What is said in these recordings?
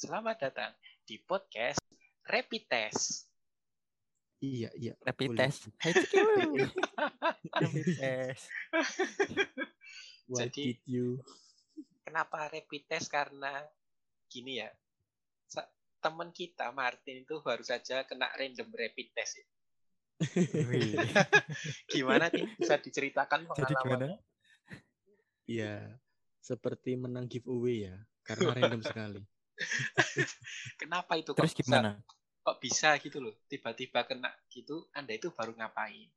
Selamat datang di podcast Rapid Test. Iya, iya. Rapid boleh. test. Rapid test. Why Jadi- did you? Kenapa rapid test? Karena gini ya, teman kita Martin itu baru saja kena random rapid test. ya. Gimana nih? Bisa diceritakan Jadi gimana? pengalamannya? Iya, seperti menang giveaway ya, karena random sekali. Kenapa itu? Terus kok bisa- gimana? kok bisa gitu loh? Tiba-tiba kena gitu, Anda itu baru ngapain?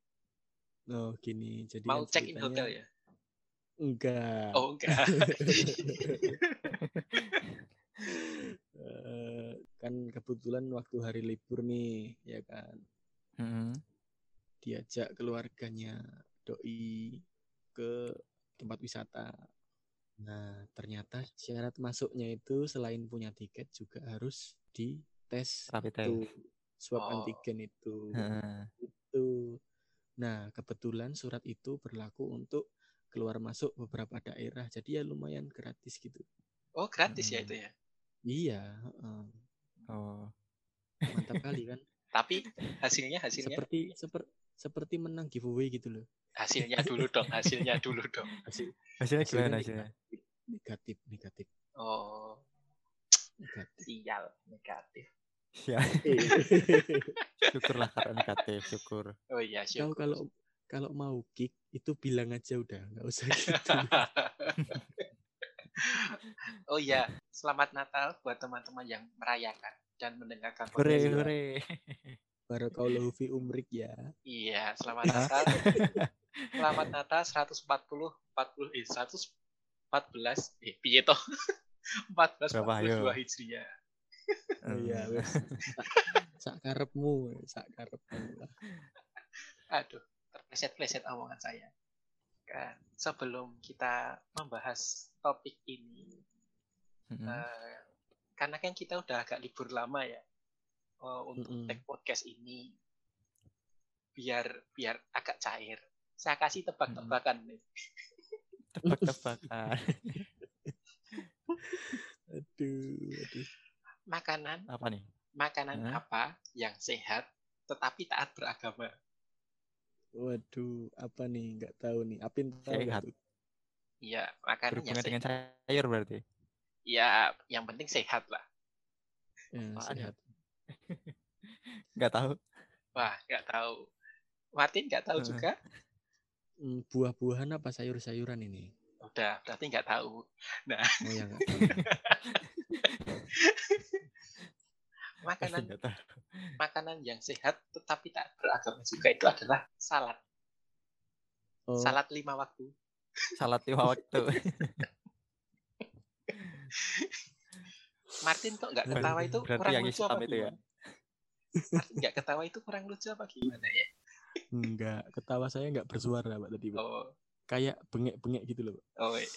Oh, gini. Jadi Mau kan check in hotel ya? Enggak. Oh enggak. Eh, kan kebetulan waktu hari libur nih, ya kan. Mm-mm. Diajak keluarganya doi ke tempat wisata. Nah, ternyata syarat masuknya itu selain punya tiket juga harus dites Rapid test. itu swab Oh. antigen itu. Heeh. itu. Nah, kebetulan surat itu berlaku untuk keluar masuk beberapa daerah. Jadi ya lumayan gratis gitu. Oh gratis ya Hmm. itu ya. Iya, heeh. Oh. mantap kali kan. Tapi hasilnya hasilnya Seperti seper, seperti menang giveaway gitu loh. hasilnya dulu dong, hasilnya dulu dong. Hasil Hasilnya gimana hasilnya hasilnya? negatif, negatif, Oh negatif. sial negatif. Ya, syukurlah karena negatif, syukur. Oh iya Kau syukur. kalau kalau mau kick itu bilang aja udah, nggak usah gitu. oh iya, selamat Natal buat teman-teman yang merayakan dan mendengarkan Hore hore. Barakallahu fi umrik ya. Iya, selamat Natal. selamat Natal 140 40 eh 114 eh piye toh? 14 Berapa, ayo? 42 Hijriah. Oh iya, Hmm. sak karepmu, sak karepmu. Aduh, terpleset-pleset omongan saya. Kan, sebelum kita membahas topik ini, Mm-mm. eh, karena kan kita udah agak libur lama ya eh, untuk Mm-mm. take podcast ini, biar biar agak cair. Saya kasih tebak-tebakan nih. Tebak-tebakan. Aduh, aduh. Makanan, Apa nih? makanan Hah? apa yang sehat tetapi taat beragama? Waduh, apa nih? Nggak tahu nih. Apin tahu Sehat. Iya, makanan yang Berhubungan dengan sehat. sayur berarti. Ya, yang penting sehat lah. Ya? sehat. Nggak tahu. Wah, nggak tahu. Martin nggak tahu Heeh. juga? Hmm, buah-buahan apa sayur-sayuran ini? Udah, berarti nggak tahu. Oh ya nggak tahu. Makanan tahu. makanan yang sehat tetapi tak beragama juga itu adalah salad. Oh, Salad lima waktu. Salat lima waktu. Martin kok nggak ketawa itu berarti kurang yang lucu Islam apa itu ya? gimana? Martin nggak ketawa itu kurang lucu apa gimana ya? enggak. Ketawa saya nggak bersuara, Pak, tadi, Pak. Oh, Kayak bengek-bengek gitu loh, Pak. oh iya.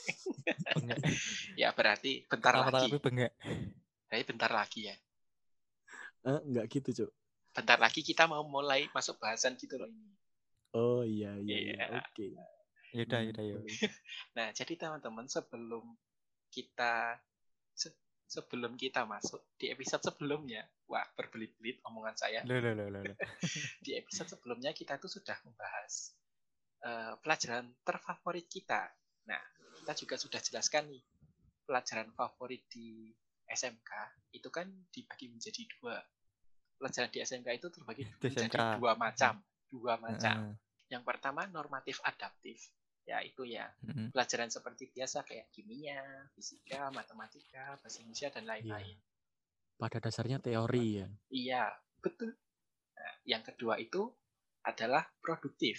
Bengek. ya berarti bentar Apa lagi. tapi bengek. Berarti bentar lagi ya. Eh, enggak gitu, Cok. Bentar lagi kita mau mulai masuk bahasan gitu loh. Oh iya, iya, iya. Iya. Oke. Yaudah, Hmm, yaudah, yuk. boleh. Nah, jadi teman-teman sebelum kita se- sebelum kita masuk di episode sebelumnya, wah berbelit-belit omongan saya. Loh, loh, loh, loh. Di episode sebelumnya kita tuh sudah membahas eh, pelajaran terfavorit kita. Nah, kita juga sudah jelaskan nih pelajaran favorit di SMK itu kan dibagi menjadi dua. Pelajaran di SMK itu terbagi Di menjadi SMK. dua macam, dua macam. Heeh. Yang pertama normatif adaptif, ya itu ya Mm-mm. pelajaran seperti biasa kayak kimia, fisika, matematika, bahasa Indonesia dan lain-lain. Pada dasarnya teori ya. Iya, betul. Nah, yang kedua itu adalah produktif.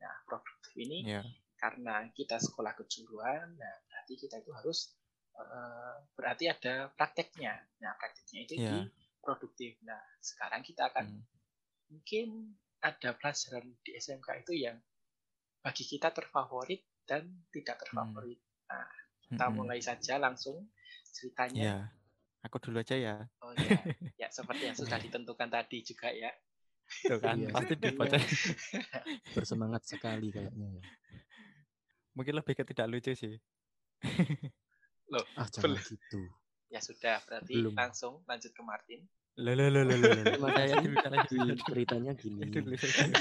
Nah, produktif ini Ya. karena kita sekolah kejuruan, nah berarti kita itu harus eh, berarti ada prakteknya. Nah, prakteknya itu di Iya. produktif. Nah, sekarang kita akan Hmm. mungkin ada pelajaran di SMK itu yang bagi kita terfavorit dan tidak terfavorit. Nah, kita Mm-mm. mulai saja langsung ceritanya. Ya. Aku dulu aja ya. Oh ya, ya seperti yang sudah ditentukan tadi juga ya. Tuh kan, Iya. pasti Iya. dibaca. Bersemangat sekali kayaknya ya. Mungkin lebih ke tidak lucu sih. Loh, Ah, jangan gitu. Ya sudah, berarti Belum. langsung lanjut ke Martin. Loh, loh, loh, loh, loh. Jadi ceritanya gini. Saya dulu, saya dulu.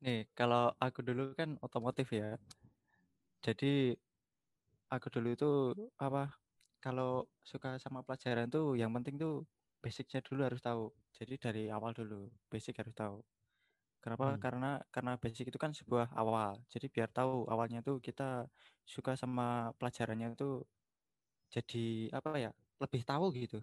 Nih, kalau aku dulu kan otomotif ya. Jadi aku dulu itu apa? Kalau suka sama pelajaran tuh yang penting tuh basicnya dulu harus tahu. Jadi dari awal dulu basic harus tahu. Kenapa? Hmm. Karena karena basic itu kan sebuah awal. Jadi biar tahu awalnya tuh kita suka sama pelajarannya tuh jadi apa ya? Lebih tahu gitu.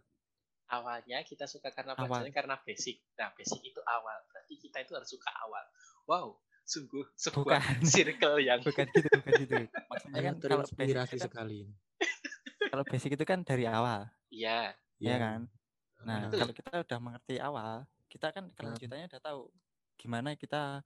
Awalnya kita suka karena Awal. pelajarannya karena basic. Nah, basic itu awal. Berarti kita itu harus suka awal. Wow, sungguh sebuah Bukan. circle yang Bukan gitu, bukan gitu. Maksudnya kan kalau basic kan, sekali. kalau basic itu kan dari awal, Iya, ya kan? Nah, Betul. kalau kita udah mengerti awal, kita kan kelanjutannya udah tahu gimana kita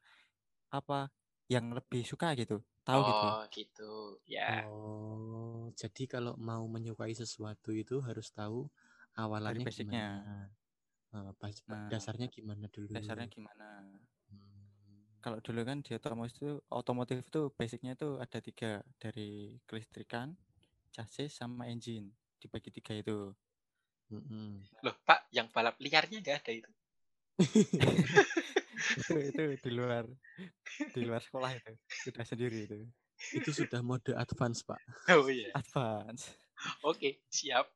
apa yang lebih suka gitu. Tahu gitu. oh gitu. Ya, Oh, jadi kalau mau menyukai sesuatu itu harus tahu Dari awalannya basicnya. gimana. Eh, pas- Nah, dasarnya gimana dulu. Dasarnya gimana? Hmm. Kalau dulu kan di otomotif itu, otomotif itu basicnya itu ada tiga dari kelistrikan, chassis sama engine dibagi tiga itu. Mm-mm. loh Pak, yang balap liarnya nggak ada itu. itu itu di luar di luar sekolah itu sudah sendiri itu Itu sudah mode advance, Pak. Oh iya. advance Oke, siap.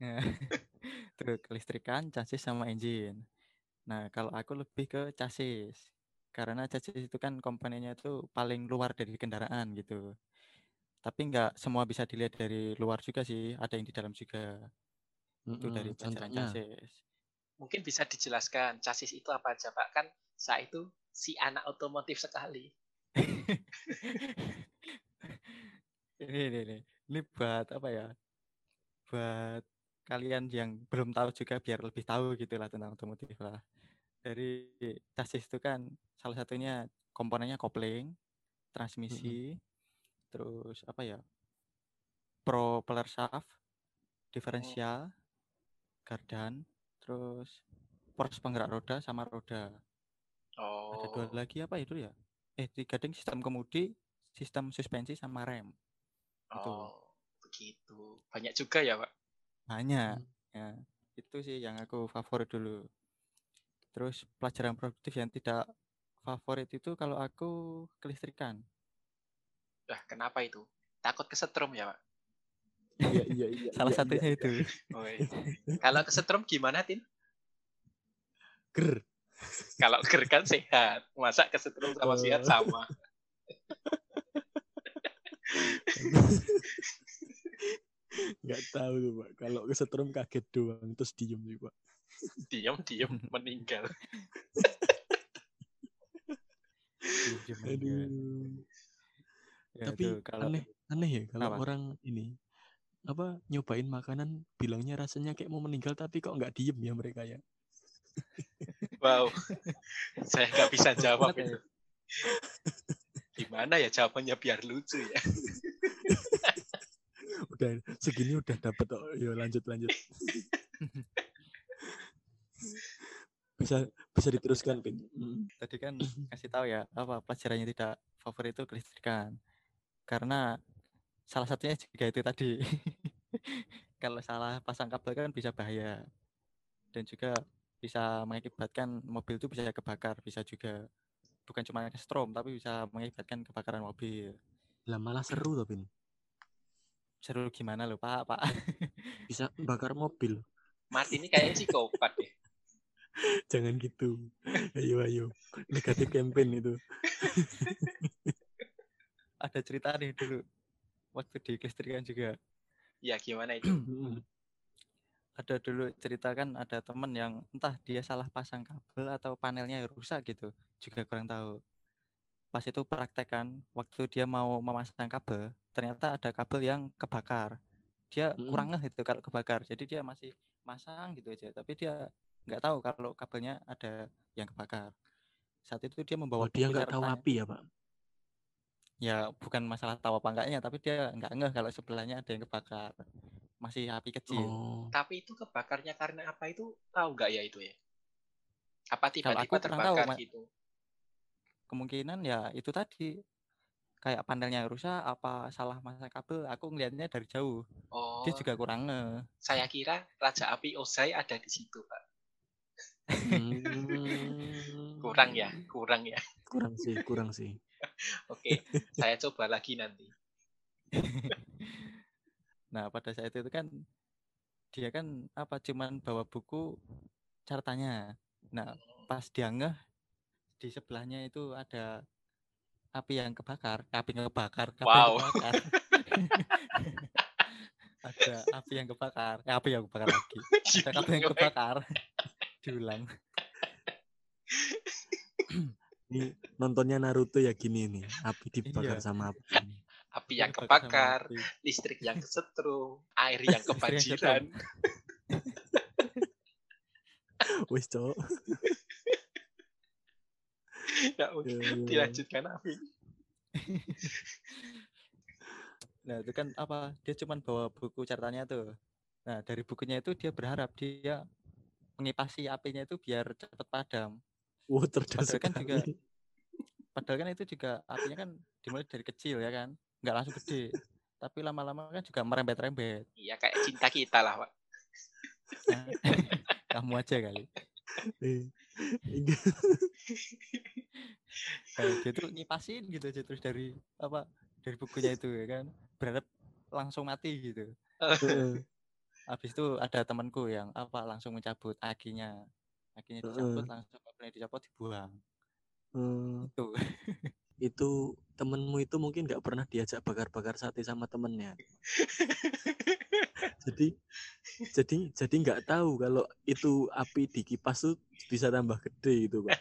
Tuh, kelistrikan, chassis sama engine. Nah, kalau aku lebih ke chassis. Karena chassis itu kan komponennya itu paling luar dari kendaraan gitu. Tapi nggak semua bisa dilihat dari luar juga sih. Ada yang di dalam juga. Itu Mm-mm, dari pelajaran chassis. Mungkin bisa dijelaskan chassis itu apa aja, Pak? Kan saya itu si anak otomotif sekali. ini, ini, ini. Ini buat apa ya? Buat kalian yang belum tahu juga biar lebih tahu gitu lah tentang otomotif lah. Dari chassis itu kan salah satunya komponennya kopling, transmisi, terus apa ya? Propeller shaft, diferensial, gardan, terus pors penggerak roda sama roda. Ada dua Oh, lagi apa itu ya? Eh, tiga ding sistem kemudi, sistem suspensi sama rem. Itu oh, begitu. Banyak juga ya, Pak. Banyak. Hmm. Ya, itu sih yang aku favorit dulu. Terus pelajaran produktif yang tidak favorit itu kalau aku kelistrikan. Lah, kenapa itu? Takut kesetrum ya, Pak? Iya, iya, iya. Salah iya, satunya iya. itu. Oh, iya. Kalau kesetrum gimana, Tin? Ger. Kalau ger kan sehat. Masa kesetrum sama sehat Oh. sama? Nggak tahu tuh, Pak. Kalau kesetrum kaget doang, terus diem sih, Pak. Diam-diam meninggal. Diem-diem aja. Aduh. Ya, Tapi itu kalau aneh, aneh ya kalau Apa? orang ini apa nyobain makanan bilangnya rasanya kayak mau meninggal tapi kok nggak diem ya mereka ya. Wow. Saya nggak bisa jawab Banget ya. itu. Gimana ya jawabannya biar lucu ya? Udah segini udah dapet oh, yo lanjut lanjut. bisa bisa diteruskan Pin. Mm. tadi kan kasih tahu ya apa pelajarannya tidak favorit itu kelistrikan karena salah satunya juga itu tadi kalau salah pasang kabel kan bisa bahaya dan juga bisa mengakibatkan mobil itu bisa kebakar bisa juga bukan cuma strom tapi bisa mengakibatkan kebakaran mobil Lah malah seru tuh Pin. Seru gimana loh pak pak Bisa bakar mobil. Martin ini kayaknya psikopat deh. Jangan gitu. Ayo ayo. Negatif campaign itu. ada cerita nih dulu waktu di kelistrikan juga Ya gimana itu? Ada dulu cerita kan ada temen yang entah dia salah pasang kabel atau panelnya rusak gitu juga kurang tahu pas itu praktek kan waktu dia mau memasang kabel ternyata ada kabel yang kebakar dia Mm. kurang ngeh itu kalau kebakar jadi dia masih masang gitu aja tapi dia nggak tahu kalau kabelnya ada yang kebakar saat itu dia membawa Oh, dia nggak tahu api ya Pak. ya bukan masalah tahu apa enggaknya tapi dia nggak ngeh kalau sebelahnya ada yang kebakar masih api kecil Oh. Tapi itu kebakarnya karena apa itu tahu nggak ya itu ya? Apa tiba-tiba tahu, terbakar Ma. gitu? Kemungkinan ya itu tadi kayak panelnya rusak apa salah masang kabel aku ngelihatnya dari jauh Oh, dia juga kurang nge saya kira Raja Api Ozai ada di situ, Pak. Hmm. Kurang ya, kurang ya. Kurang sih, kurang sih. Oke, saya coba lagi nanti. nah pada saat itu kan dia kan apa cuman bawa buku catatannya nah pas dia ngeh di sebelahnya itu ada api yang kebakar api yang kebakar api Wow. yang kebakar ada api yang kebakar eh, api yang kebakar lagi ada api yang kebakar diulang Ini nontonnya Naruto ya gini nih, api dibakar Iya. sama api. Api yang Dibakar sama kebakar, api. listrik yang kesetrum, air yang yang kebanjiran. Wis, Cok. Ya dilanjutkan Api. Nah, itu kan apa? Dia cuman bawa buku catatannya tuh. Nah, dari bukunya itu dia berharap dia mengipasi apinya itu biar cepat padam. Cerdas Padahal kan juga padahal kan itu juga apinya kan dimulai dari kecil ya kan. Nggak langsung gede. Tapi lama-lama kan juga merembet-rembet. Iya, kayak cinta kita lah, Pak. Nah, kamu aja kali. Kayak dia tuh ngipasin gitu aja terus dari apa? Dari bukunya itu ya kan. Berharap langsung mati gitu. Habis itu ada temanku yang apa langsung mencabut akinya. Akinya dicabut langsung kabelnya dicabut dibuang. Eh, Tuh. itu temenmu itu mungkin nggak pernah diajak bakar-bakar sate sama temennya. Jadi jadi jadi nggak tahu kalau itu api di kipas tuh bisa tambah gede gitu, Pak.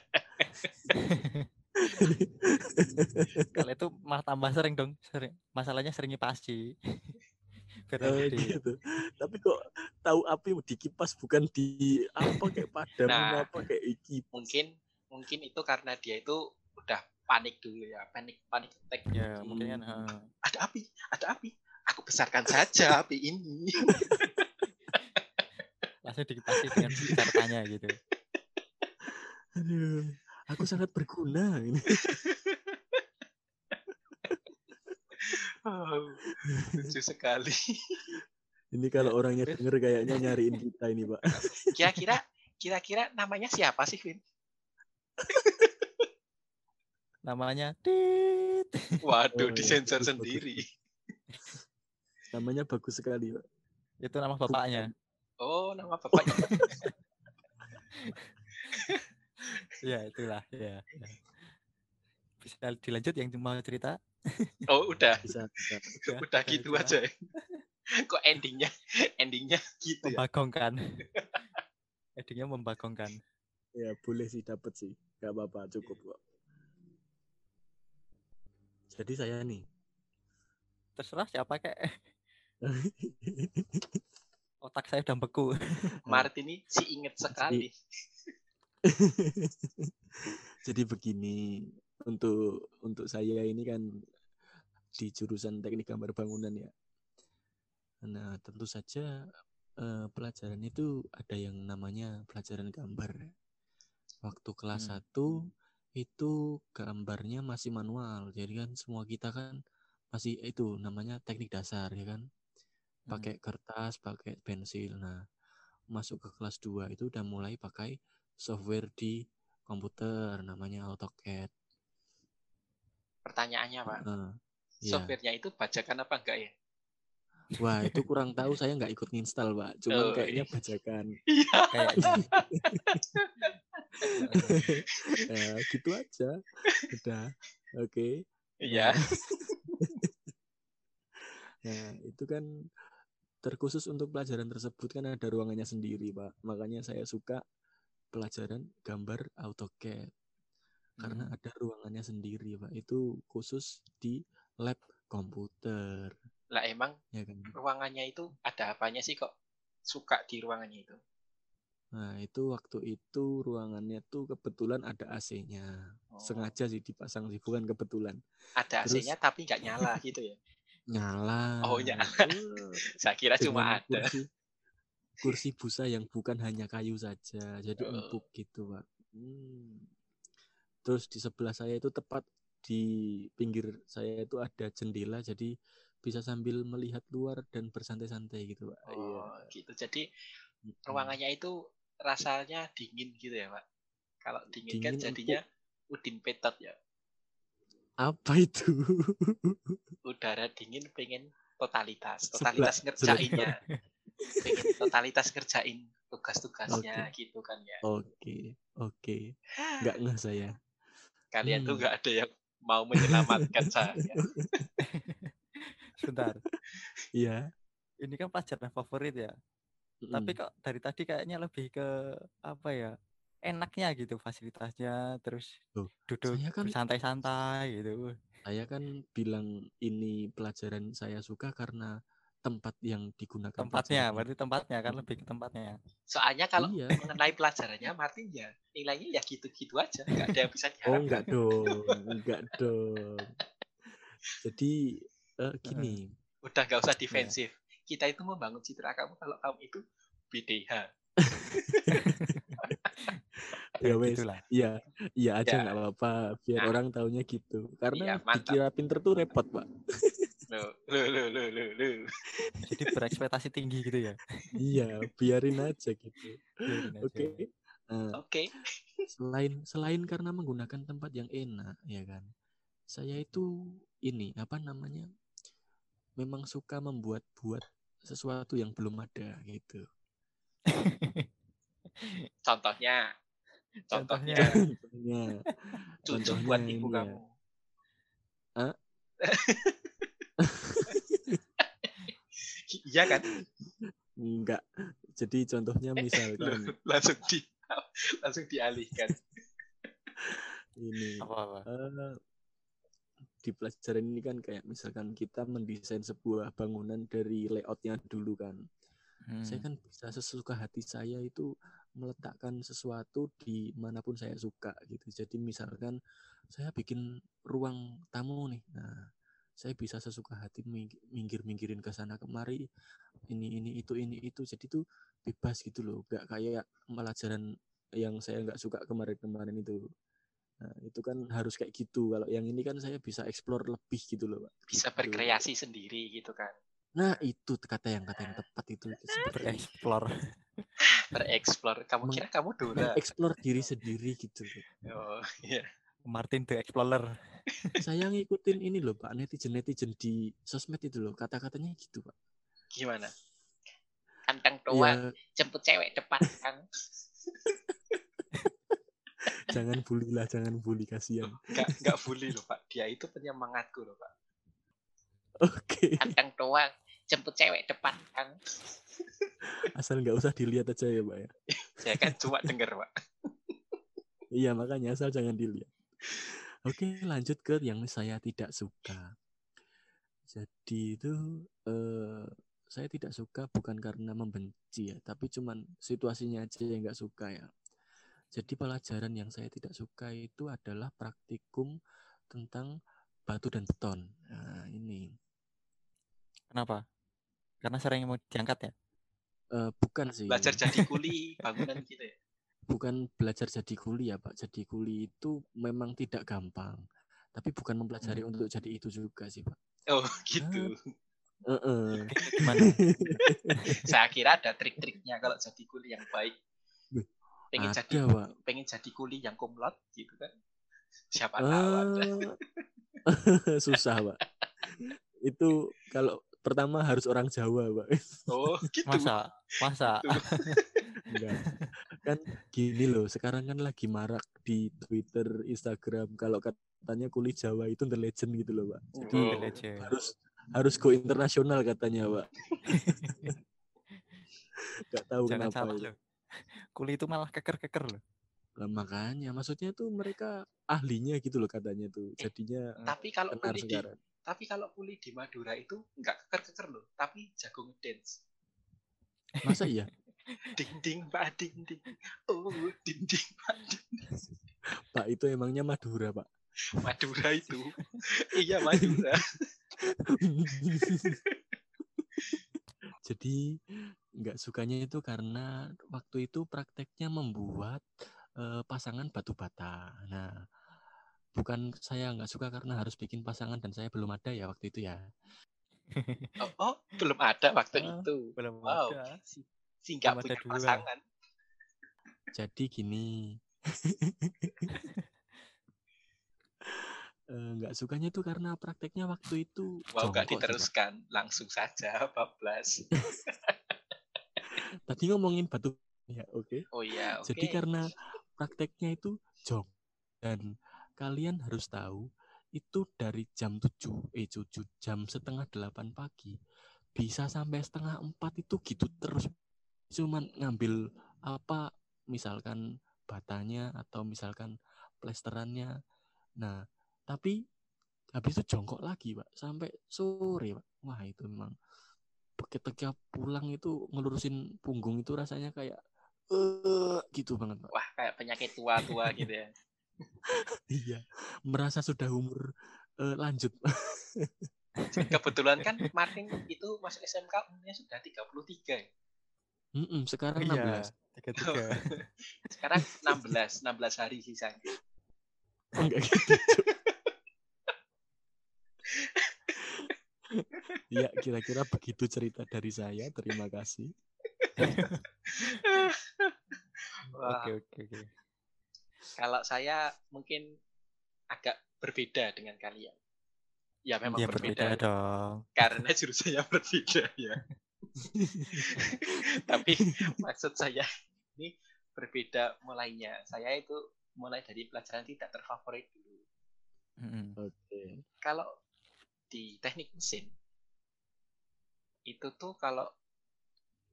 Kalau itu malah tambah sering dong. Sering. Masalahnya sering ngipasi. Biar Eh, gede. gitu. Tapi kok tahu api di kipas bukan di apa kayak padam Nah. apa kayak iki. Mungkin mungkin itu karena dia itu udah panik dulu ya, panik panik attack. Ya, mungkin kan. Hmm. heeh. Ada api, ada api. Aku besarkan saja api ini. langsung dikipasi dengan catatannya gitu. Aduh, aku sangat berguna ini. Oh, lucu sekali. Ini kalau orangnya denger kayaknya nyariin kita ini, Pak. Kira-kira kira-kira namanya siapa sih, Vin? Namanya Tit. Waduh, Oh, iya, disensor bagus, bagus. sendiri. Namanya bagus sekali, Pak. Itu nama bapaknya. Oh, nama bapaknya. Ya, itulah. Ya. ya. Bisa dilanjut yang mau cerita? Oh, udah. Bisa, bisa. Udah, Udah gitu cerita. aja. ya? Kok endingnya endingnya gitu ya? Membagongkan. Endingnya membagongkan. Ya, boleh sih dapat sih. Gak apa-apa, cukup kok. Jadi saya nih. Terserah siapa kek. Otak saya udah beku. Mart ini si inget sekali. Jadi begini, untuk untuk saya ini kan di jurusan teknik gambar bangunan ya. Nah, tentu saja eh, pelajaran itu ada yang namanya pelajaran gambar. Waktu kelas Hmm. 1 itu gambarnya masih manual. Jadi kan semua kita kan masih itu namanya teknik dasar ya kan. Hmm. Pakai kertas, pakai pensil. Nah, masuk ke kelas 2 itu udah mulai pakai software di komputer namanya AutoCAD. Pertanyaannya, Pak. Iya. Softwarenya itu bajakan apa enggak ya? Wah, itu kurang tahu saya nggak ikut nginstal, Pak. Cuman Oh, kayaknya iya. bajakan. Kayaknya. ya, gitu aja. Udah. Oke. Iya. Nah, itu kan terkhusus untuk pelajaran tersebut kan ada ruangannya sendiri, Pak. Makanya saya suka pelajaran gambar AutoCAD. Karena Hmm. ada ruangannya sendiri, Pak. Itu khusus di lab komputer, Lah emang ya kan. ruangannya itu ada apanya sih kok suka di ruangannya itu? Nah, itu waktu itu ruangannya tuh kebetulan ada AC-nya. Oh, Sengaja sih dipasang sih, bukan kebetulan. ada AC-nya tapi nggak nyala gitu ya. Nyala. Oh, nyala. Saya kira cuma ada. kursi kursi busa yang bukan hanya kayu saja, jadi Oh. empuk gitu, Pak. Hmm. Terus di sebelah saya itu tepat di pinggir saya itu ada jendela jadi bisa sambil melihat luar dan bersantai-santai gitu pak iya Oh, gitu. Jadi ruangannya itu rasanya dingin gitu ya, Pak. Kalau dingin, kan Dingin, jadinya udin petot ya. apa itu Udara dingin pengen totalitas, totalitas ngerjainnya. pengen totalitas ngerjain tugas-tugasnya gitu kan ya. oke oke nggak ngeh saya Kalian tuh Hmm. nggak ada yang mau menyelamatkan saya. Sebentar. iya Ini kan pelajaran favorit ya. Tapi kok dari tadi kayaknya lebih ke apa ya? Enaknya gitu fasilitasnya, terus Loh, duduk kan- santai-santai gitu. saya kan bilang ini pelajaran saya suka karena tempat yang digunakan Tempatnya, pelajaran berarti tempatnya kan lebih ke tempatnya. Soalnya kalau Iya. mengenai pelajarannya Martin ya nilainya ya gitu-gitu aja, nggak ada yang bisa Oh diharapkan. enggak dong, enggak dong. Jadi eh, gini, Udah nggak usah defensif. Kita itu membangun citra kamu kalau kamu itu BDH. ya Ya, wes, gitulah. iya, iya aja Ya. nggak apa-apa, biar Nah. orang taunya gitu. Karena mantap. dikira pinter tuh repot pak. Loh, loh, loh, loh, loh, loh. Jadi berekspektasi tinggi gitu ya. iya, biarin aja gitu. Oke. Nah, Oke. selain selain karena menggunakan tempat yang enak, ya kan, saya itu ini apa namanya, memang suka membuat-buat sesuatu yang belum ada gitu. Contohnya, Contohnya. contohnya Contohnya, cucu buat ibu ini ya. kamu. Hah? Iya kan? Enggak. Jadi contohnya Loh, misalkan langsung di langsung dialihkan. ini Apa-apa. eh, di pelajaran ini kan kayak misalkan kita mendesain sebuah bangunan dari layoutnya dulu kan. Saya Hmm. kan bisa sesuka hati saya itu meletakkan sesuatu di mana pun saya suka gitu. Jadi misalkan saya bikin ruang tamu nih. Nah, saya bisa sesuka hati ming- minggir-minggirin ke sana kemari ini ini itu ini itu. Jadi tuh bebas gitu loh. Gak kayak pelajaran yang saya nggak suka kemarin-kemarin itu. Nah, itu kan harus kayak gitu. Kalau yang ini kan saya bisa explore lebih gitu loh, Pak. Bisa Gitu. berkreasi sendiri gitu kan. Nah, itu kata yang kata yang tepat itu. Seperti Bereksplor. Bereksplor. Kamu kira kamu Dora? explore diri sendiri gitu loh. Oh, iya. Martin the Explorer. Saya ngikutin ini loh Pak, netizen-netizen di sosmed itu loh, kata-katanya gitu Pak. Gimana? Kantang tua, Ya, jemput cewek depan kan. Jangan bully lah, jangan bully kasihan. Enggak enggak bully loh, Pak. Dia itu penyemangatku loh, Pak. Oke, Kantang tua, jemput cewek depan kan. asal nggak usah dilihat aja ya Pak ya. Saya kan cuma denger, Pak. Iya makanya asal jangan dilihat. Oke, lanjut ke yang saya tidak suka. Jadi itu eh, saya tidak suka bukan karena membenci ya, tapi cuman situasinya aja yang nggak suka ya. Jadi pelajaran yang saya tidak suka itu adalah praktikum tentang batu dan beton. Nah, ini Kenapa? Karena sering mau diangkat ya? Eh, bukan sih, Belajar jadi kuli bangunan gitu ya. bukan belajar jadi kuli ya Pak. Jadi kuli itu memang tidak gampang, tapi bukan mempelajari untuk jadi itu juga sih Pak. Oh, gitu. Heeh. Gimana? Saya kira ada trik-triknya kalau jadi kuli yang baik. Pengen ada, jadi Pak. pengen jadi kuli yang kumlot gitu kan. Siapa tahu ada. Eh, susah, Pak. Itu kalau pertama harus orang Jawa, Pak. Oh, gitu. Masa? Masa? Enggak. Kan gini loh, sekarang kan lagi marak di Twitter, Instagram kalau katanya kuli Jawa itu the legend gitu loh, Pak. Jadi Oh. The legend. harus harus go internasional katanya, Pak. Gak tahu Jangan kenapa. salah. Kuli itu malah keker-keker loh. Lah, makanya maksudnya tuh mereka ahlinya gitu loh katanya tuh. Jadinya Tapi kalau kuli di sekarang. tapi kalau kuli di Madura itu enggak keker-keker loh, tapi jago ngedance. Masa iya? Ding ding pak ding ding. Oh, ding ding pak ding. Pak itu emangnya Madura, Pak. Madura itu. iya Madura. Jadi nggak sukanya itu karena waktu itu prakteknya membuat eh, pasangan batu bata. Nah, bukan saya nggak suka karena harus bikin pasangan dan saya belum ada ya waktu itu ya. Oh, oh, belum ada waktu Ah, itu. belum Wow, ada. si, Belum ada punya dua. pasangan. Jadi gini. Nggak sukanya tuh karena prakteknya waktu itu Wow, nggak sih, diteruskan. Langsung saja, bablas. Tadi ngomongin batu ya, oke. Oh iya, oke. Jadi karena prakteknya itu jong dan kalian harus tahu itu dari jam 7 eh 7 jam setengah 8 pagi bisa sampai setengah 4 itu gitu terus cuman ngambil apa misalkan batanya atau misalkan plesterannya nah tapi habis itu jongkok lagi pak sampai sore pak wah itu memang ketika pulang itu ngelurusin punggung itu rasanya kayak eh gitu banget pak Wah, kayak penyakit tua-tua gitu ya. iya merasa sudah umur eh, lanjut Kebetulan kan Martin itu masuk SMK umurnya sudah 33 ya. Mm-mm, sekarang Iya, 16 tiga tiga. Sekarang 16, 16 hari sisanya. enggak gitu ya kira-kira begitu cerita dari saya terima kasih Oke oke oke. kalau saya mungkin agak berbeda dengan kalian. Ya memang Ya berbeda, berbeda dong. karena jurusannya berbeda ya. Tapi maksud saya ini berbeda mulainya. Saya itu mulai dari pelajaran tidak terfavorit dulu. Mm-mm. oke Kalau di teknik mesin itu tuh kalau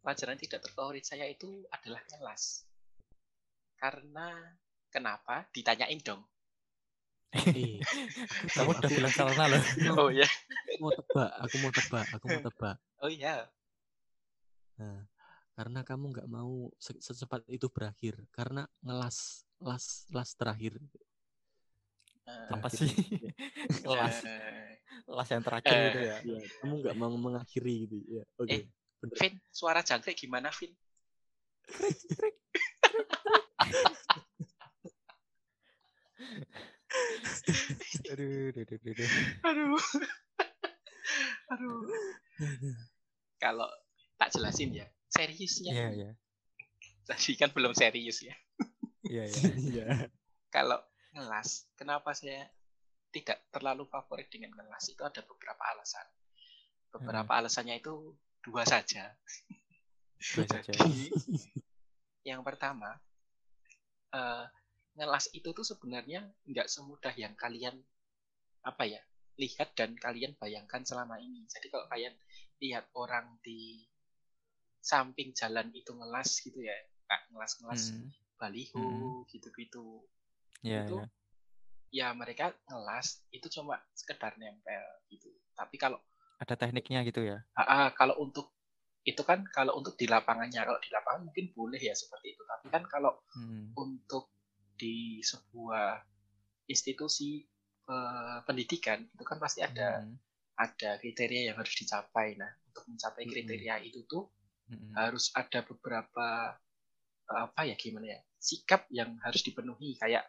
pelajaran tidak terfavorit saya itu adalah kelas. Karena kenapa? Ditanyain dong. Kamu udah bilang karena loh. Oh ya. aku mau tebak aku mau tebak aku mau tebak Oh iya. nah karena kamu nggak mau se- secepat itu berakhir karena ngelas las las terakhir Eh, Apa Terakhir. sih? Kelas eh, kelas yang terakhir Eh. itu ya. Iya, kamu nggak mau mengakhiri gitu ya oke Eh. bener. Vin, suara jangkrik gimana, Vin? Aduh, aduh, aduh, aduh. Aduh. Aduh. Kalau tak jelasin ya, seriusnya. Iya, iya. Tadi kan belum serius ya. Iya, iya. Iya. Kalau ngelas, kenapa saya tidak terlalu favorit dengan ngelas? Itu ada beberapa alasan. Beberapa alasannya itu dua saja. Dua saja. Jadi, yang pertama, eh, ngelas itu tuh sebenarnya nggak semudah yang kalian apa ya lihat dan kalian bayangkan selama ini. Jadi kalau kalian lihat orang di samping jalan itu ngelas gitu ya, ngelas-ngelas Mm. baliho Mm. gitu-gitu. Iya, itu iya. ya mereka ngelas itu cuma sekedar nempel gitu. Tapi kalau Ada tekniknya gitu ya. ah, ah, kalau untuk itu kan kalau untuk di lapangannya, kalau di lapangan mungkin boleh ya seperti itu. Tapi kan kalau Mm. untuk di sebuah institusi eh, pendidikan itu kan pasti ada Mm. ada kriteria yang harus dicapai. Nah, untuk mencapai Mm-mm. kriteria itu tuh Mm-mm. harus ada beberapa apa ya gimana ya sikap yang harus dipenuhi kayak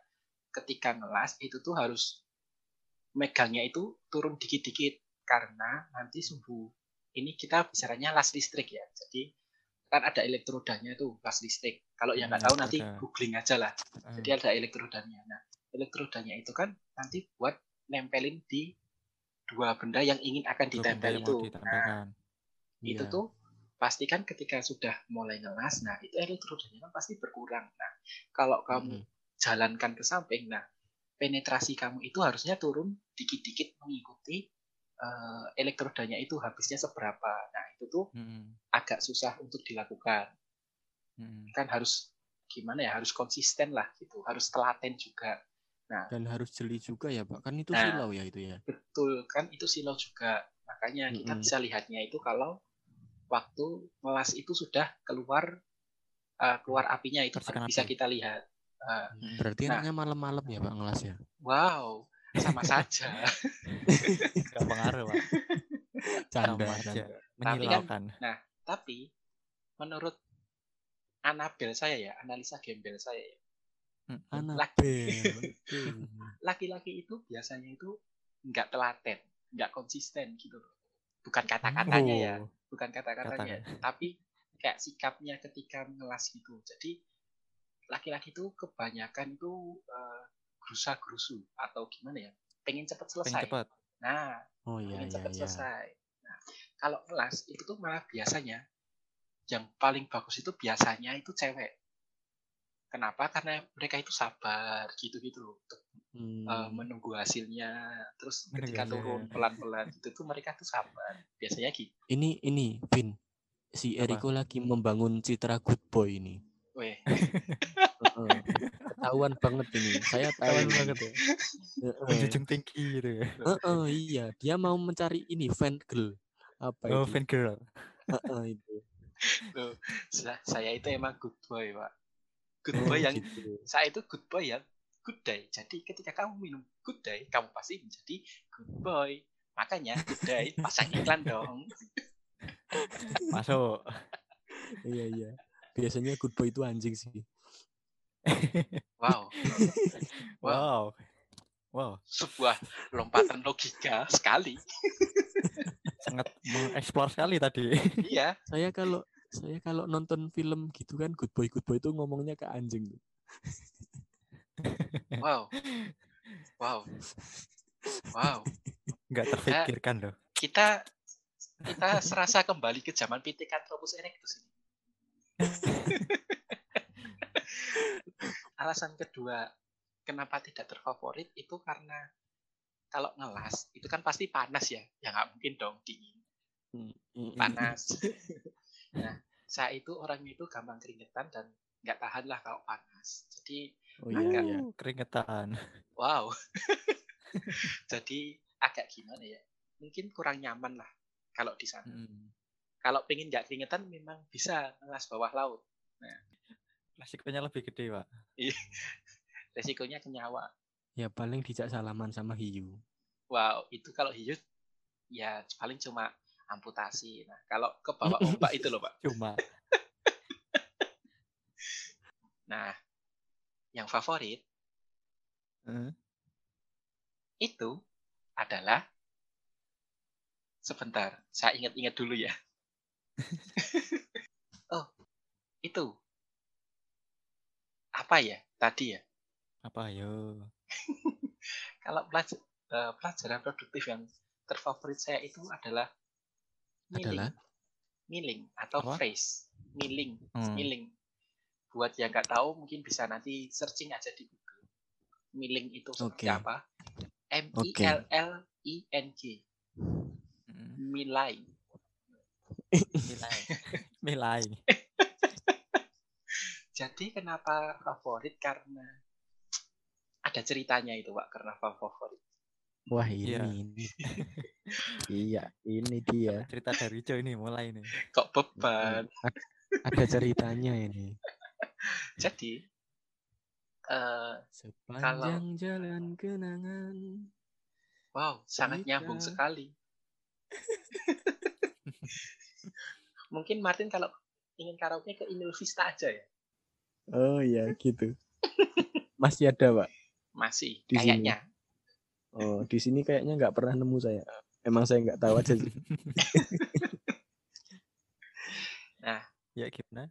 ketika ngelas itu tuh harus megangnya itu turun dikit-dikit karena nanti suhu ini kita bicaranya las listrik ya jadi kan ada elektrodanya tuh las listrik kalau yang nggak Hmm, tahu nanti elektroda. googling aja lah Ah, jadi ada elektrodanya nah elektrodanya itu kan nanti buat nempelin di dua benda yang ingin akan ditempel itu nah ditampilkan. itu Iya. tuh pastikan ketika sudah mulai ngelas, nah itu elektrodanya kan pasti berkurang. Nah, kalau kamu Mm-mm. Jalankan ke samping, nah penetrasi kamu itu harusnya turun dikit-dikit mengikuti eh, elektrodanya itu habisnya seberapa. Nah, itu tuh Mm-mm. agak susah untuk dilakukan. Mm-mm. Kan harus gimana ya, harus konsisten lah gitu, harus telaten juga. dan harus jeli juga ya pak kan itu Nah. silau ya itu ya Betul kan itu silau juga. Makanya kita bisa lihatnya itu kalau waktu ngelas itu sudah keluar eh, keluar apinya itu Percikan bisa api. kita lihat. Eh, Mm-mm. berarti Nah. enaknya malam-malam ya pak ngelas ya wow, sama saja. Gak pengaruh, Pak. canda canda Menyilaukan. Tapi menurut Anabel saya ya, analisa gembel saya ya, Mm, Anabel. Betul. laki-laki itu biasanya itu nggak telaten, nggak konsisten gitu loh. Bukan kata-katanya ya, Oh, bukan kata-katanya, Kata- tapi kayak sikapnya ketika ngelas gitu. Jadi laki-laki itu kebanyakan itu eh, gerusa-gerusu atau gimana ya, pengen pengen selesai. cepat. Nah, Oh iya pengen iya cepet iya. selesai. Nah, kalau ngelas itu tuh malah biasanya yang paling bagus itu biasanya itu cewek. Kenapa? Karena mereka itu sabar gitu-gitu loh untuk Hmm. uh, menunggu hasilnya terus Menunggu ketika hasilnya. turun pelan-pelan gitu tuh mereka tuh sabar biasanya gitu Ini ini Vin. Si? Eriko lagi membangun citra good boy ini. Weh. Ketahuan banget ini. Saya tahu. Ini. banget ya. Heeh. Menjunjung tinggi gitu ya. Heeh, iya, dia mau mencari ini fan girl. Apa Oh, itu? fan girl. Heeh, itu. Loh, sa- saya itu emang good boy pak good Oh, boy yang gitu. saya itu good boy yang good day jadi ketika kamu minum good day kamu pasti menjadi good boy makanya good day pasang iklan dong Masuk. Iya, iya. Biasanya good boy itu anjing sih. wow wow Wow. Wow, sebuah lompatan logika sekali sangat mengeksplor sekali tadi. iya Saya kalau saya kalau nonton film gitu kan good boy good boy itu ngomongnya ke anjing. wow wow wow Nggak terfikirkan loh. kita kita serasa kembali ke zaman Pithecanthropus erectus ini. Alasan kedua kenapa tidak terfavorit itu karena kalau ngelas itu kan pasti panas ya, ya nggak mungkin dong dingin, Mm, mm, mm, panas. Nah, saya itu orangnya itu gampang keringetan dan nggak tahan lah kalau panas. Jadi Oh iya agak- iya. Keringetan. wow, jadi agak gimana ya? Mungkin kurang nyaman lah kalau di sana. Hmm. Kalau pengen nggak keringetan memang bisa ngelas bawah laut. Resikonya lebih gede, Pak. Resikonya ke nyawa. Ya paling dijak salaman sama hiu. Wow, itu kalau hiu ya paling cuma amputasi. Nah, kalau ke bawah ombak itu loh, Pak. Cuma Nah, yang favorit eh, itu adalah sebentar, saya ingat-ingat dulu ya. oh, itu apa ya tadi ya? apa yo? Kalau pelaj- eh, pelajaran produktif yang terfavorit saya itu adalah milling, Adalah? milling atau Apa? phrase, milling, Hmm. milling. Buat yang nggak tahu mungkin bisa nanti searching aja di Google. Milling itu seperti Oke. apa? M I L L I N G. Hmm, Milai. Milai. Milai. Jadi kenapa favorit? Karena ada ceritanya itu, Pak, karena favorit. Wah ini. Iya. ini. iya ini dia. Cerita dari Jo ini mulai nih. Kok beban? Ad- Ada ceritanya ini. Jadi eh Sepanjang jalan kenangan. wow, sangat nyambung sekali. Mungkin Martin kalau ingin karaoke ke Inul Vista aja ya. Oh iya gitu. Masih ada pak. Masih Di sini. kayaknya. Oh di sini kayaknya nggak pernah nemu saya. Emang saya nggak tahu aja sih. Ya gimana?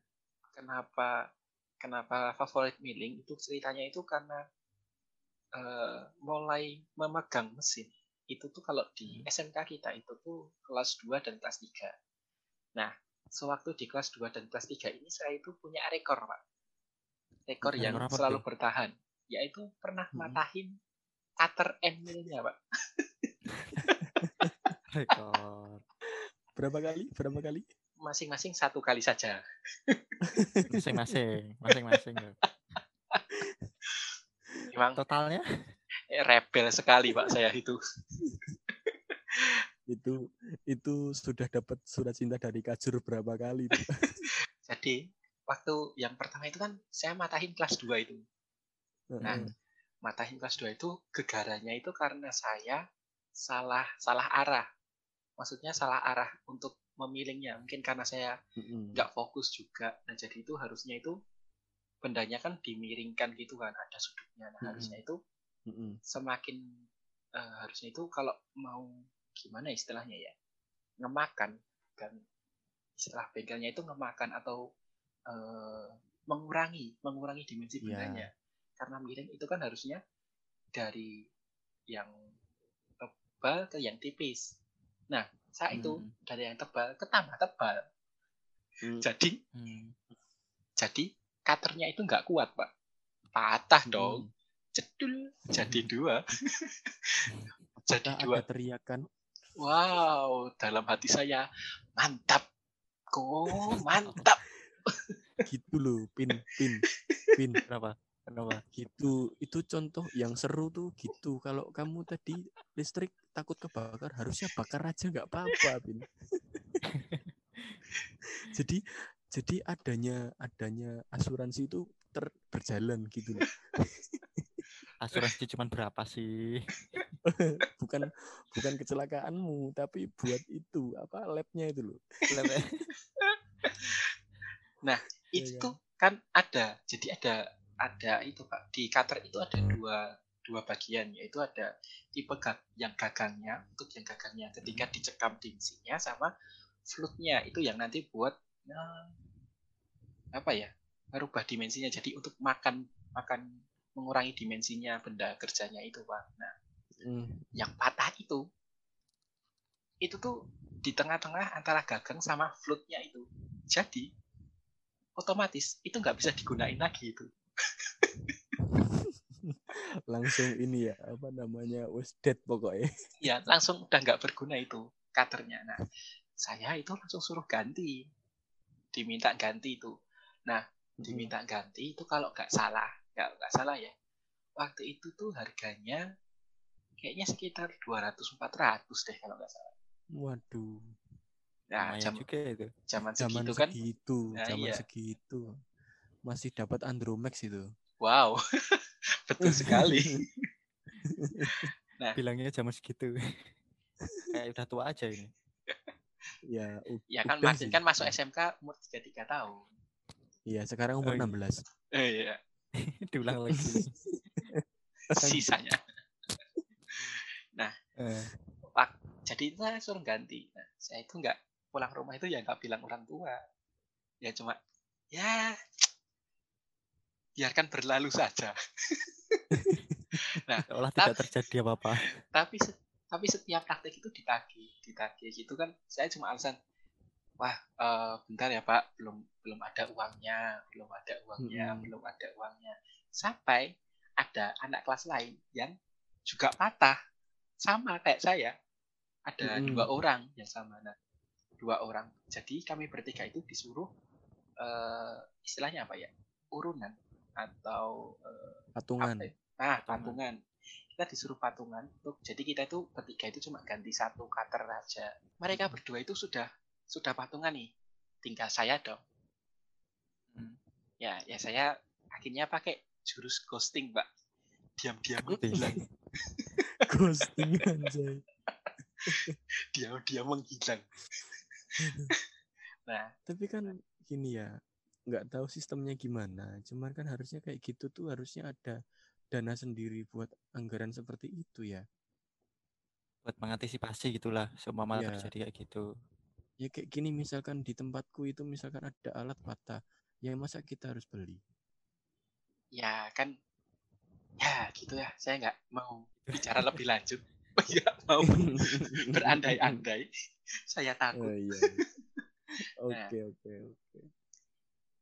Kenapa kenapa favorit milling itu ceritanya itu karena eh, mulai memegang mesin itu tuh kalau di SMK kita itu tuh kelas 2 dan kelas 3. Nah, sewaktu di kelas 2 dan kelas 3 ini saya itu punya rekor, Pak. Rekor yang Rekor apa selalu tuh? bertahan, yaitu pernah Hmm. matahin cutter end mill-nya, Pak. Rekor. Berapa kali? Berapa kali? Masing-masing satu kali saja. Masing-masing. Masing-masing. Memang Totalnya? eh, rebel sekali, Pak, saya itu. Itu itu sudah dapat surat cinta dari Kajur berapa kali? Jadi, waktu yang pertama itu kan saya matahin kelas 2 itu. Nah, matahin kelas 2 itu gegarannya itu karena saya salah salah arah. Maksudnya salah arah untuk memilihnya. Mungkin karena saya nggak fokus juga. Nah, jadi itu harusnya itu bendanya kan dimiringkan gitu kan ada sudutnya nah harusnya itu semakin eh, harusnya itu kalau mau gimana istilahnya ya ngemakan kan istilah bengkelnya itu ngemakan atau eh, mengurangi mengurangi dimensi Iya. bendanya karena miring itu kan harusnya dari yang tebal ke yang tipis. Nah saat itu Hmm. dari yang tebal ke tambah tebal. Mm. jadi Hmm. jadi cutternya itu nggak kuat pak. Patah dong. Cedul jadi dua. Jadi Apakah dua. teriakan wow dalam hati saya mantap kok mantap gitu loh pin pin pin Kenapa? Kenapa? gitu itu contoh yang seru tuh gitu kalau kamu tadi listrik takut kebakar harusnya bakar aja nggak apa-apa pin jadi jadi adanya adanya asuransi itu ter, berjalan gitu loh Asuransi cuma berapa sih? bukan bukan kecelakaanmu tapi buat itu apa labnya itu loh. Iya itu kan? ada jadi ada ada itu pak. Di cutter itu ada dua dua bagian yaitu ada tipe ga- yang gagangnya untuk yang gagangnya ketika dicekam dimensinya sama flutnya. Itu yang nanti buat eh, apa ya merubah dimensinya. Jadi untuk makan makan mengurangi dimensinya benda kerjanya itu pak. Nah Hmm, yang patah itu itu tuh di tengah-tengah antara gagang sama flutnya itu. Jadi otomatis itu nggak bisa digunain lagi itu. Langsung ini ya apa namanya wes dead pokoknya. Ya langsung udah nggak berguna itu cutternya nah saya itu langsung suruh ganti. Diminta ganti itu. Nah diminta ganti itu kalau nggak salah nggak nggak salah ya waktu itu tuh harganya kayaknya sekitar 200-400 deh kalau nggak salah waduh nah jam, juga itu. zaman zaman segitu kan segitu Nah, zaman iya. segitu masih dapat Andromax itu wow betul sekali Bilangnya zaman segitu. Kayak udah tua aja ini. ya ya kan udah Martin sih. kan masuk SMK umur 33 tahun iya sekarang umur Oh, iya. 16 eh, iya Diulang lagi. sisanya. Eh, Pak, jadi saya suruh ganti. Nah, saya itu nggak pulang rumah itu ya nggak bilang orang tua. Ya cuma ya biarkan berlalu saja. Seolah Tap- tidak terjadi apa-apa. tapi se- tapi setiap praktek itu ditagih ditagih. Gitu kan saya cuma alasan wah eh, bentar ya pak belum belum ada uangnya belum ada uangnya Mm-mm. belum ada uangnya sampai ada anak kelas lain yang juga patah sama kayak saya ada Mm-mm. dua orang yang sama nah dua orang jadi kami bertiga itu disuruh eh, istilahnya apa ya urunan atau eh, patungan apa ya? Nah, Patungan. patungan. Kita disuruh patungan jadi kita itu bertiga itu cuma ganti satu cutter aja. Mereka berdua itu sudah sudah patungan nih. Tinggal saya dong. Ya, ya saya akhirnya pakai jurus ghosting, Mbak. Diam-diam Ghosting. menghilang, ghosting anjay diam-diam menghilang. Nah, tapi kan gini ya nggak tahu sistemnya gimana cuman kan harusnya kayak gitu tuh harusnya ada dana sendiri buat anggaran seperti itu ya Buat mengantisipasi gitulah. Seumpama Iya. terjadi kayak gitu. ya kayak gini misalkan di tempatku itu misalkan ada alat patah ya masa kita harus beli ya kan ya gitu ya. Saya nggak mau bicara lebih lanjut. Nggak mau berandai-andai. Saya oh, takut. iya oke oke oke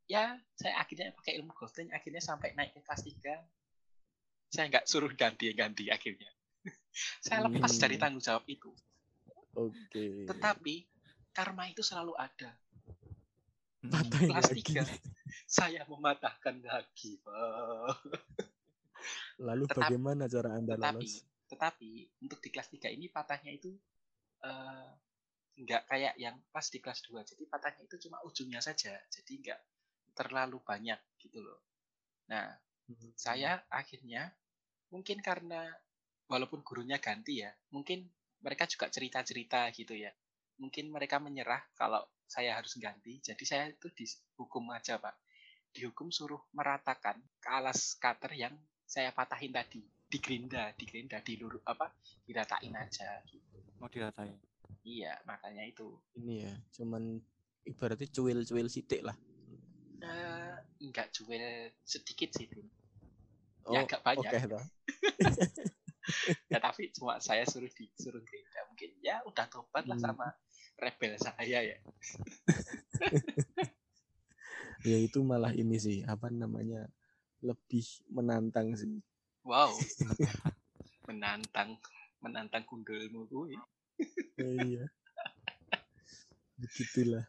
ya saya akhirnya pakai ilmu ghosting akhirnya sampai naik ke kelas 3 saya nggak suruh ganti-ganti akhirnya saya lepas Hmm. dari tanggung jawab itu oke tetapi karma itu selalu ada kelas lagi. Saya mematahkan lagi Pak. lalu Tetap- bagaimana cara anda tetapi lolos? tetapi untuk di kelas 3 ini patahnya itu eh, nggak kayak yang pas di kelas 2 jadi patahnya itu cuma ujungnya saja. Jadi nggak terlalu banyak gitu loh. Nah saya akhirnya mungkin karena walaupun gurunya ganti ya mungkin mereka juga cerita-cerita gitu ya. Mungkin mereka menyerah kalau saya harus ganti. Jadi saya itu dihukum aja pak dihukum suruh meratakan ke alas cutter yang saya patahin tadi di gerinda di gerinda di luru apa diratain aja gitu mau diratain iya makanya itu Ini ya, cuman ibaratnya cuil-cuil sitik lah. eh enggak jual sedikit sih Tim. Oh, Ya, agak banyak. Oke toh. ya tapi cuma saya suruh disuruh gerinda mungkin ya udah tobat lah Hmm. sama rebel saya ya Ya itu malah ini sih, apa namanya? Lebih menantang sih. wow menantang menantang gundulmu gue iya. Begitulah.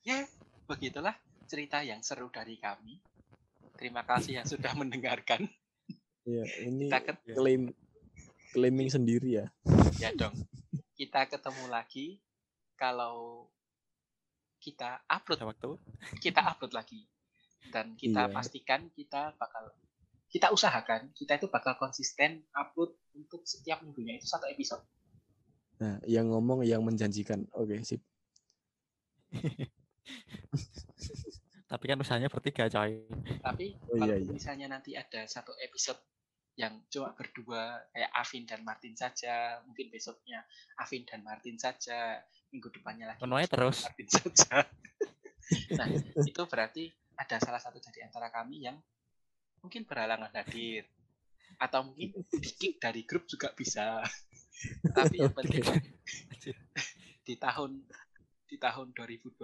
ya begitulah cerita yang seru dari kami terima kasih yang sudah mendengarkan Ya, ini kita ket- klaim claiming sendiri ya. ya dong kita ketemu lagi kalau kita upload waktu kita upload lagi dan kita Iya. pastikan kita bakal kita usahakan kita itu bakal konsisten upload untuk setiap minggunya itu satu episode Nah, yang ngomong yang menjanjikan. Oke, sip. tapi kan usahanya bertiga coy tapi Oh, kalau iya, iya. misalnya nanti ada satu episode yang cuma berdua kayak Afin dan Martin saja mungkin besoknya Afin dan Martin saja minggu depannya lagi. Penuhnya terus. Nah itu berarti ada salah satu dari antara kami yang mungkin berhalangan hadir. Atau mungkin di dari grup juga bisa. Tapi yang penting di tahun di tahun 2021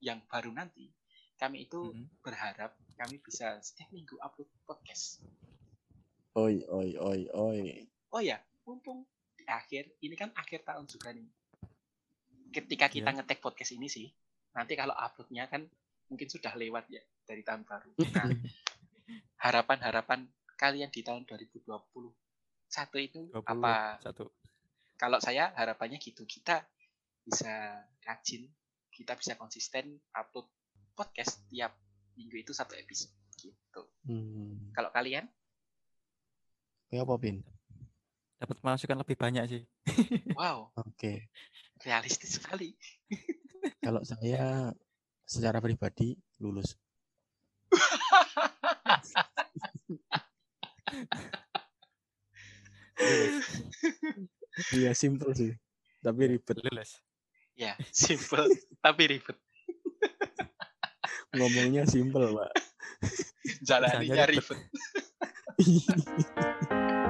yang baru nanti kami itu Mhm. berharap kami bisa setiap minggu upload podcast. Oi, oi, oi, oi. oh ya mumpung di akhir ini kan akhir tahun juga nih ketika kita Iya. ngetek podcast ini sih nanti kalau uploadnya kan mungkin sudah lewat ya dari tahun baru nah harapan-harapan kalian di tahun 2021 itu 20 apa satu kalau saya harapannya gitu kita bisa rajin kita bisa konsisten upload podcast tiap minggu itu satu episode gitu Hmm. kalau kalian apa, Pin? dapat masukan lebih banyak sih wow Oke. Realistis sekali Kalau saya secara pribadi lulus. Iya, simple sih. Tapi ribet. lulus ya simple tapi ribet Ngomongnya simple, Pak. jalaninya ribet. ribet